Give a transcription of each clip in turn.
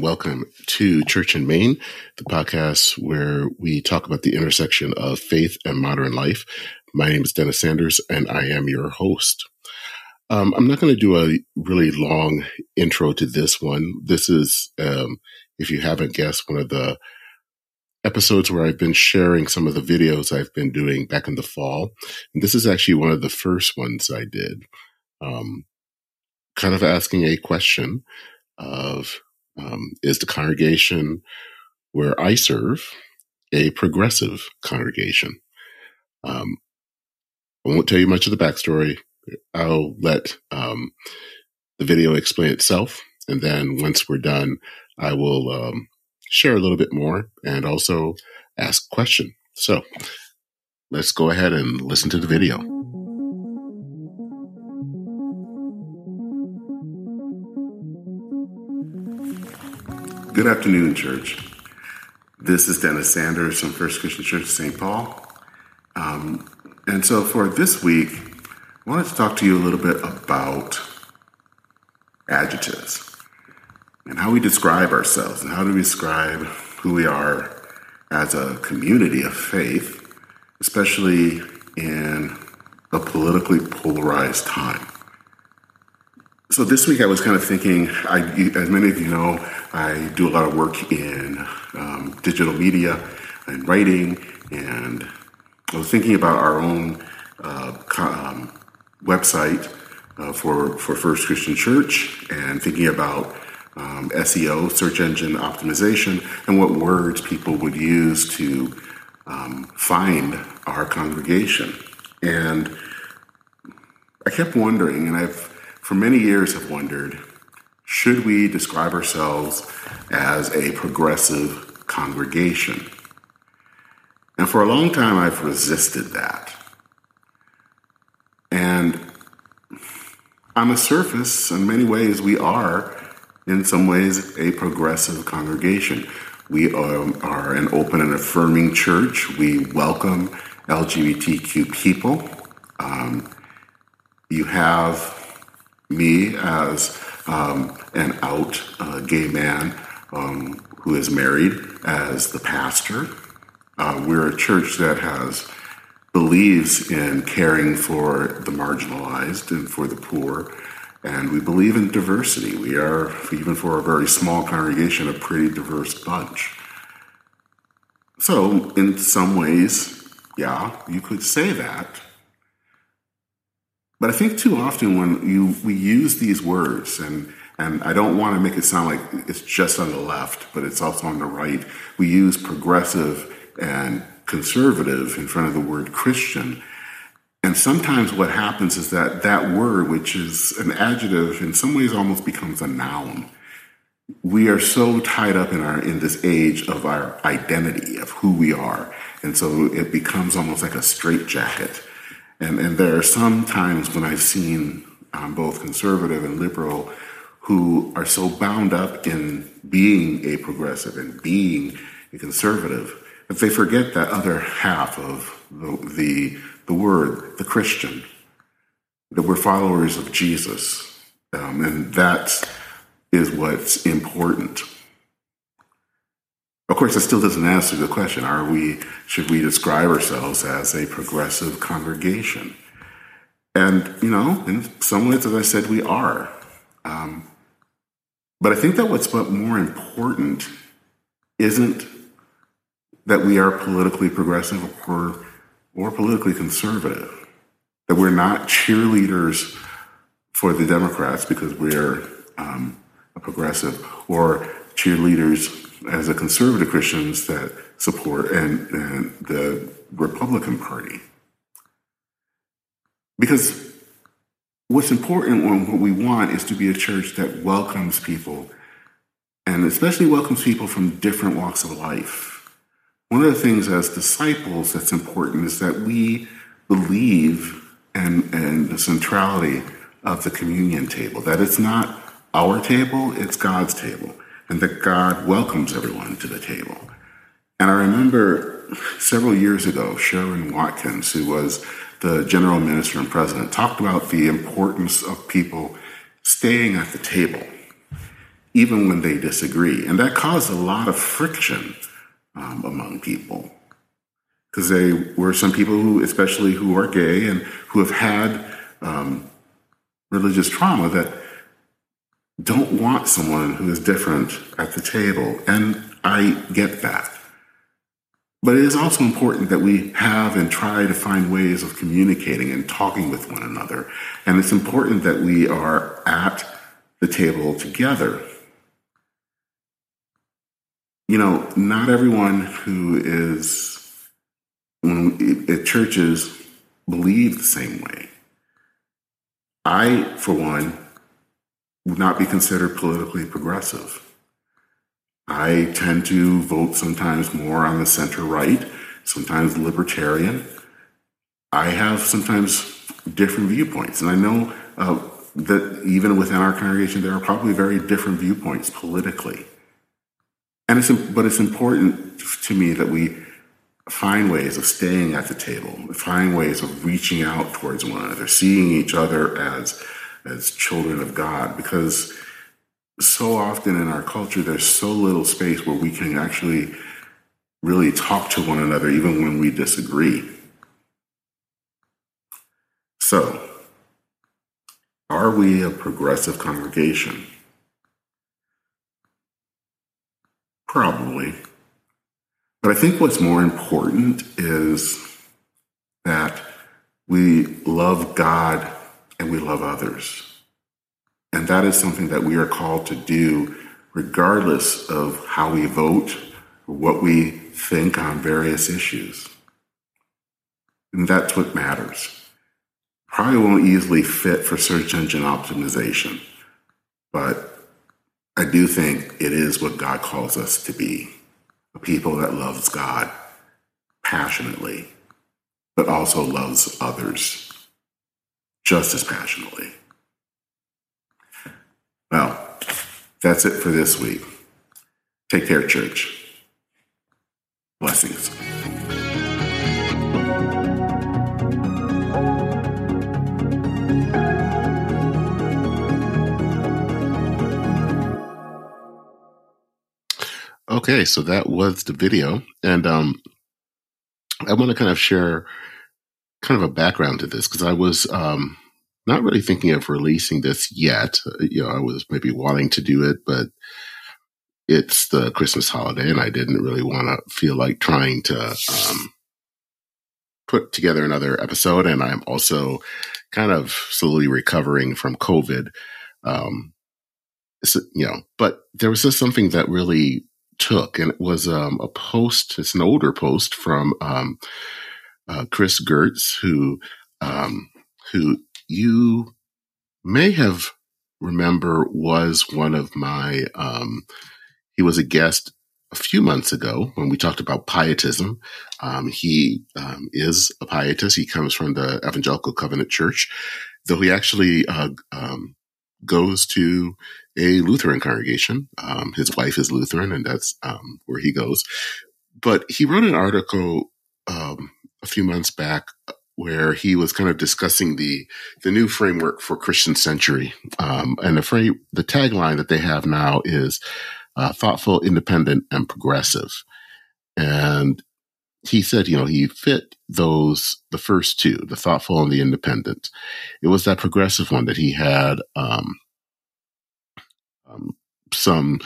welcome to Church and Main, the podcast where we talk about the intersection of faith and modern life. My name is Dennis Sanders, and I am your host. Um, I'm not going to do a really long intro to this one. This is, um, if you haven't guessed, one of the episodes where I've been sharing some of the videos I've been doing back in the fall. And this is actually one of the first ones I did, um, kind of asking a question of um, is the congregation where I serve a progressive congregation? Um, I won't tell you much of the backstory. I'll let um, the video explain itself. And then once we're done, I will um, share a little bit more and also ask a question. So let's go ahead and listen to the video. Good afternoon, church. This is Dennis Sanders from First Christian Church St. Paul. Um, and so for this week, I wanted to talk to you a little bit about adjectives and how we describe ourselves and how do we describe who we are as a community of faith, especially in a politically polarized time. So this week I was kind of thinking, I, as many of you know, I do a lot of work in um, digital media and writing, and I was thinking about our own uh, um, website uh, for for First Christian Church, and thinking about um, SEO, search engine optimization, and what words people would use to um, find our congregation. And I kept wondering, and I've for many years have wondered should we describe ourselves as a progressive congregation? And for a long time, I've resisted that. And on the surface, in many ways, we are, in some ways, a progressive congregation. We are, an open and affirming church. We welcome LGBTQ people. Um, you have me as um, an out uh, gay man um, who is married as the pastor. Uh, we're a church that has believes in caring for the marginalized and for the poor, and we believe in diversity. We are, even for a very small congregation, a pretty diverse bunch. So, in some ways, yeah, you could say that. But I think too often when you we use these words and and I don't want to make it sound like it's just on the left, but it's also on the right. We use progressive and conservative in front of the word Christian. And sometimes what happens is that that word, which is an adjective, in some ways almost becomes a noun. We are so tied up in our in this age of our identity of who we are, and so it becomes almost like a straitjacket and, and there are some times when I've seen um, both conservative and liberal who are so bound up in being a progressive and being a conservative that they forget that other half of the, the, the word, the Christian, that we're followers of Jesus. Um, and that is what's important. Of course, it still doesn't answer the question: Are we? Should we describe ourselves as a progressive congregation? And you know, in some ways, as I said, we are. Um, but I think that what's but more important isn't that we are politically progressive or or politically conservative. That we're not cheerleaders for the Democrats because we're um, a progressive, or cheerleaders as a conservative Christians that support and, and the Republican Party. Because what's important and what we want is to be a church that welcomes people and especially welcomes people from different walks of life. One of the things as disciples that's important is that we believe in, in the centrality of the communion table, that it's not our table, it's God's table and that God welcomes everyone to the table. And I remember several years ago, Sharon Watkins, who was the general minister and president, talked about the importance of people staying at the table. even when they disagree. And that caused a lot of friction um, among people. Because they were some people who, especially who are gay and who have had um, religious trauma, that don't want someone who is different at the table. And I get that. But it is also important that we have and try to find ways of communicating and talking with one another. And it's important that we are at the table together. You know, not everyone who is at churches believe the same way. I, for one, would not be considered politically progressive. I tend to vote sometimes more on the center right, sometimes libertarian. I have sometimes different viewpoints, and I know uh, that even within our congregation, there are probably very different viewpoints politically. And it's but it's important to me that we find ways of staying at the table, find ways of reaching out towards one another, seeing each other as as children of God, because so often in our culture there's so little space where we can actually really talk to one another even when we disagree. So, are we a progressive congregation? Probably. But I think what's more important is that we love God and we love others. And that is something that we are called to do regardless of how we vote or what we think on various issues. And that's what matters. Probably won't easily fit for search engine optimization, but I do think it is what God calls us to be a people that loves God passionately, but also loves others just as passionately. Well, that's it for this week. Take care, church. Blessings. Okay, so that was the video. And um, I want to kind of share kind of a background to this because I was um, not really thinking of releasing this yet. You know, I was maybe wanting to do it, but it's the Christmas holiday, and I didn't really want to feel like trying to um, put together another episode. And I'm also kind of slowly recovering from COVID. Um, so, you know, but there was just something that really took, and it was um, a post. It's an older post from um, uh, Chris Gehrz, who um, who you may have remember was one of my, um, he was a guest a few months ago when we talked about pietism. Um, he um, is a pietist. He comes from the Evangelical Covenant Church, though he actually uh, um, goes to a Lutheran congregation. Um, his wife is Lutheran, and that's um, where he goes. But he wrote an article um, a few months back where he was kind of discussing the the new framework for Christian Century, um, and the frame, the tagline that they have now is uh, thoughtful, independent, and progressive. And he said, you know, he fit those the first two, the thoughtful and the independent. It was that progressive one that he had um, um, some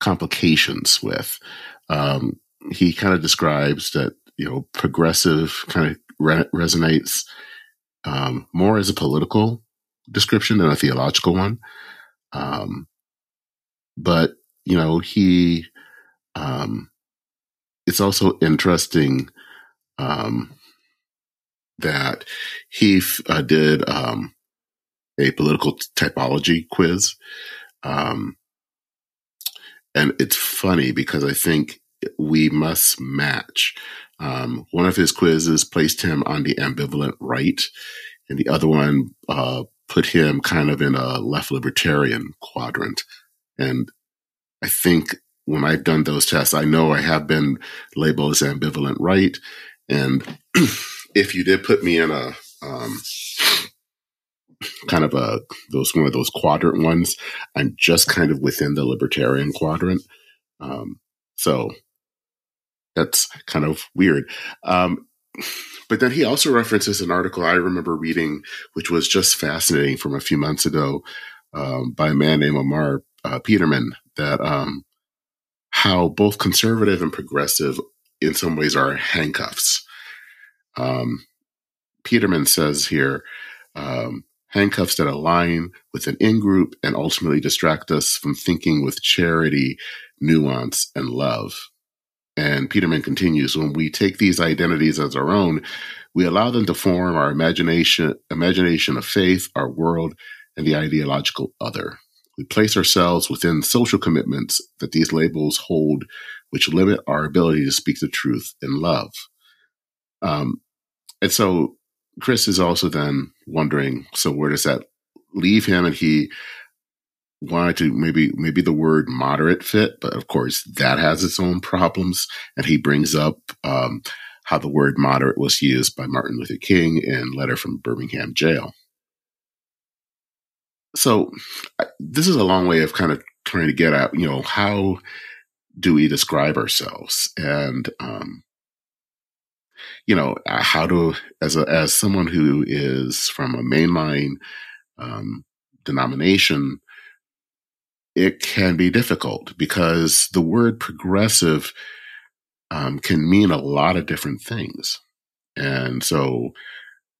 complications with. Um, he kind of describes that you know progressive kind of re- resonates um, more as a political description than a theological one. Um, but you know, he. Um, it's also interesting um, that he uh, did um, a political typology quiz, um, and it's funny because I think we must match um, one of his quizzes placed him on the ambivalent right, and the other one uh, put him kind of in a left libertarian quadrant. And I think when I've done those tests, I know I have been labeled as ambivalent right. And if you did put me in a um, kind of a those one of those quadrant ones. I'm just kind of within the libertarian quadrant. Um, so that's kind of weird. Um, but then he also references an article I remember reading, which was just fascinating from a few months ago um, by a man named Amar uh, Peterman, that um, how both conservative and progressive in some ways are handcuffs. Um, Peterman says here, um, handcuffs that align with an in group and ultimately distract us from thinking with charity, nuance, and love. And Peterman continues, when we take these identities as our own, we allow them to form our imagination, imagination of faith, our world, and the ideological other. We place ourselves within social commitments that these labels hold, which limit our ability to speak the truth in love. Um, and so Chris is also then wondering, so where does that leave him? And he wanted to maybe maybe the word moderate fit, but of course that has its own problems. And he brings up um, how the word moderate was used by Martin Luther King in Letter from Birmingham Jail. So this is a long way of kind of trying to get at, you know, how do we describe ourselves and um, you know how to as a as someone who is from a mainline um, denomination it can be difficult because the word progressive um, can mean a lot of different things. And so,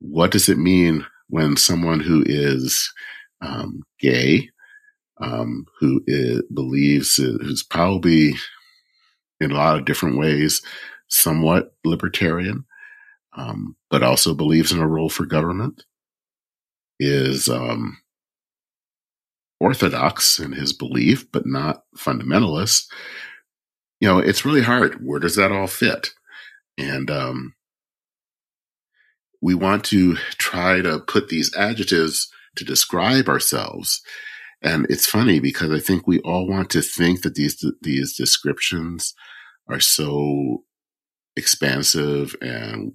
what does it mean when someone who is um, gay, um, who is, believes, who's probably in a lot of different ways somewhat libertarian, um, but also believes in a role for government, is um, orthodox in his belief, but not fundamentalist, you know, it's really hard. Where does that all fit? And um, we want to try to put these adjectives to describe ourselves. And it's funny because I think we all want to think that these these descriptions are so expansive and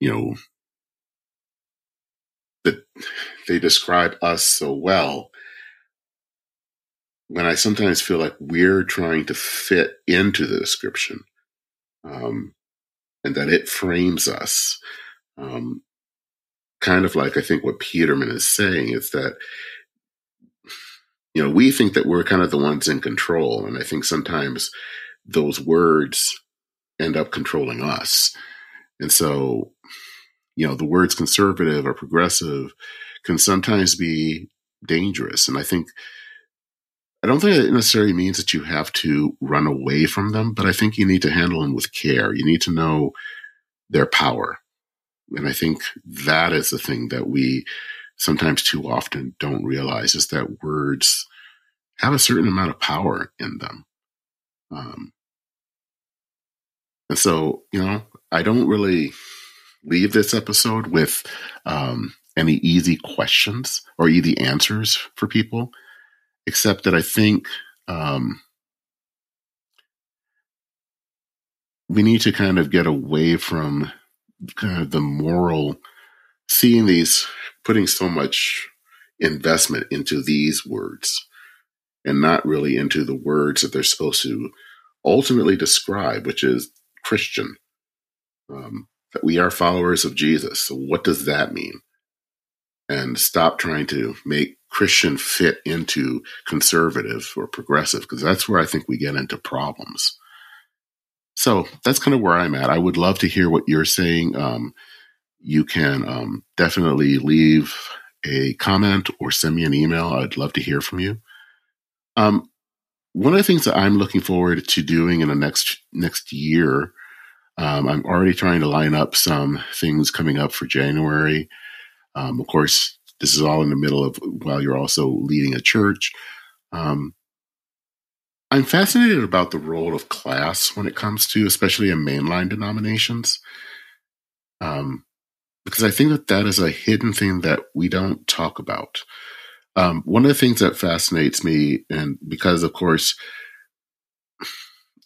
you know that they describe us so well when I sometimes feel like we're trying to fit into the description, um, and that it frames us. Um, kind of like I think what Peterman is saying is that, you know, we think that we're kind of the ones in control. And I think sometimes those words end up controlling us. And so, you know, the words conservative or progressive can sometimes be dangerous. And I think I don't think it necessarily means that you have to run away from them, but I think you need to handle them with care. You need to know their power. And I think that is the thing that we sometimes too often don't realize is that words have a certain amount of power in them. Um, and so, you know, I don't really leave this episode with um, any easy questions or easy answers for people except that I think um, we need to kind of get away from kind of the moral, seeing these, putting so much investment into these words and not really into the words that they're supposed to ultimately describe, which is Christian. Um, that we are followers of Jesus. So, what does that mean? And stop trying to make Christian fit into conservative or progressive? Because that's where I think we get into problems. So that's kind of where I'm at. I would love to hear what you're saying. Um, you can um, definitely leave a comment or send me an email. I'd love to hear from you. Um, one of the things that I'm looking forward to doing in the next next year, um, I'm already trying to line up some things coming up for January. Um, of course, this is all in the middle of while you're also leading a church. Um, I'm fascinated about the role of class when it comes to, especially in mainline denominations, um, because I think that that is a hidden thing that we don't talk about. Um, one of the things that fascinates me, and because of course,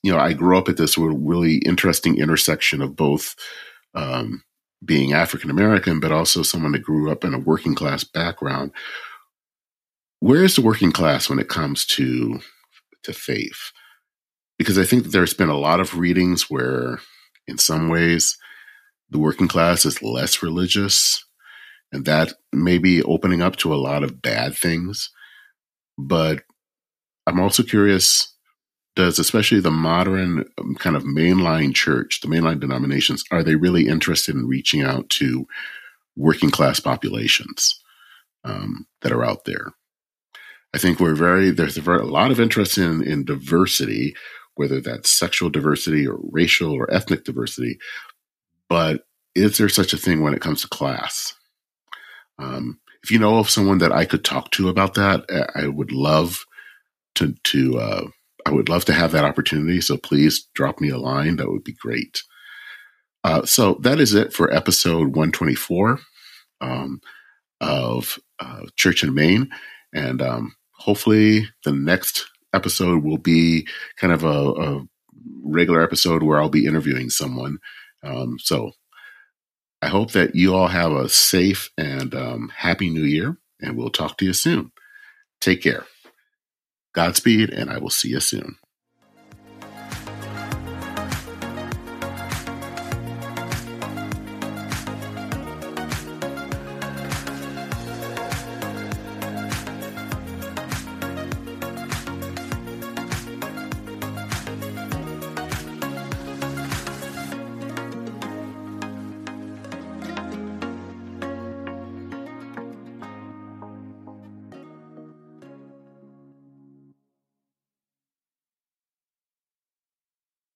you know, I grew up at this really interesting intersection of both um, being African American, but also someone that grew up in a working class background. Where is the working class when it comes to to faith? Because I think there's been a lot of readings where, in some ways, the working class is less religious, and that may be opening up to a lot of bad things. But I'm also curious does especially the modern um, kind of mainline church, the mainline denominations, are they really interested in reaching out to working class populations um, that are out there? I think we're very there's a, very, a lot of interest in in diversity, whether that's sexual diversity or racial or ethnic diversity. But is there such a thing when it comes to class? Um, if you know of someone that I could talk to about that, I would love to to uh, I would love to have that opportunity. So please drop me a line. That would be great. Uh, so that is it for episode 124 um, of uh, Church and Main. And um, hopefully the next episode will be kind of a, a, regular episode where I'll be interviewing someone. Um, so I hope that you all have a safe and um, happy new year, and we'll talk to you soon. Take care. Godspeed, and I will see you soon.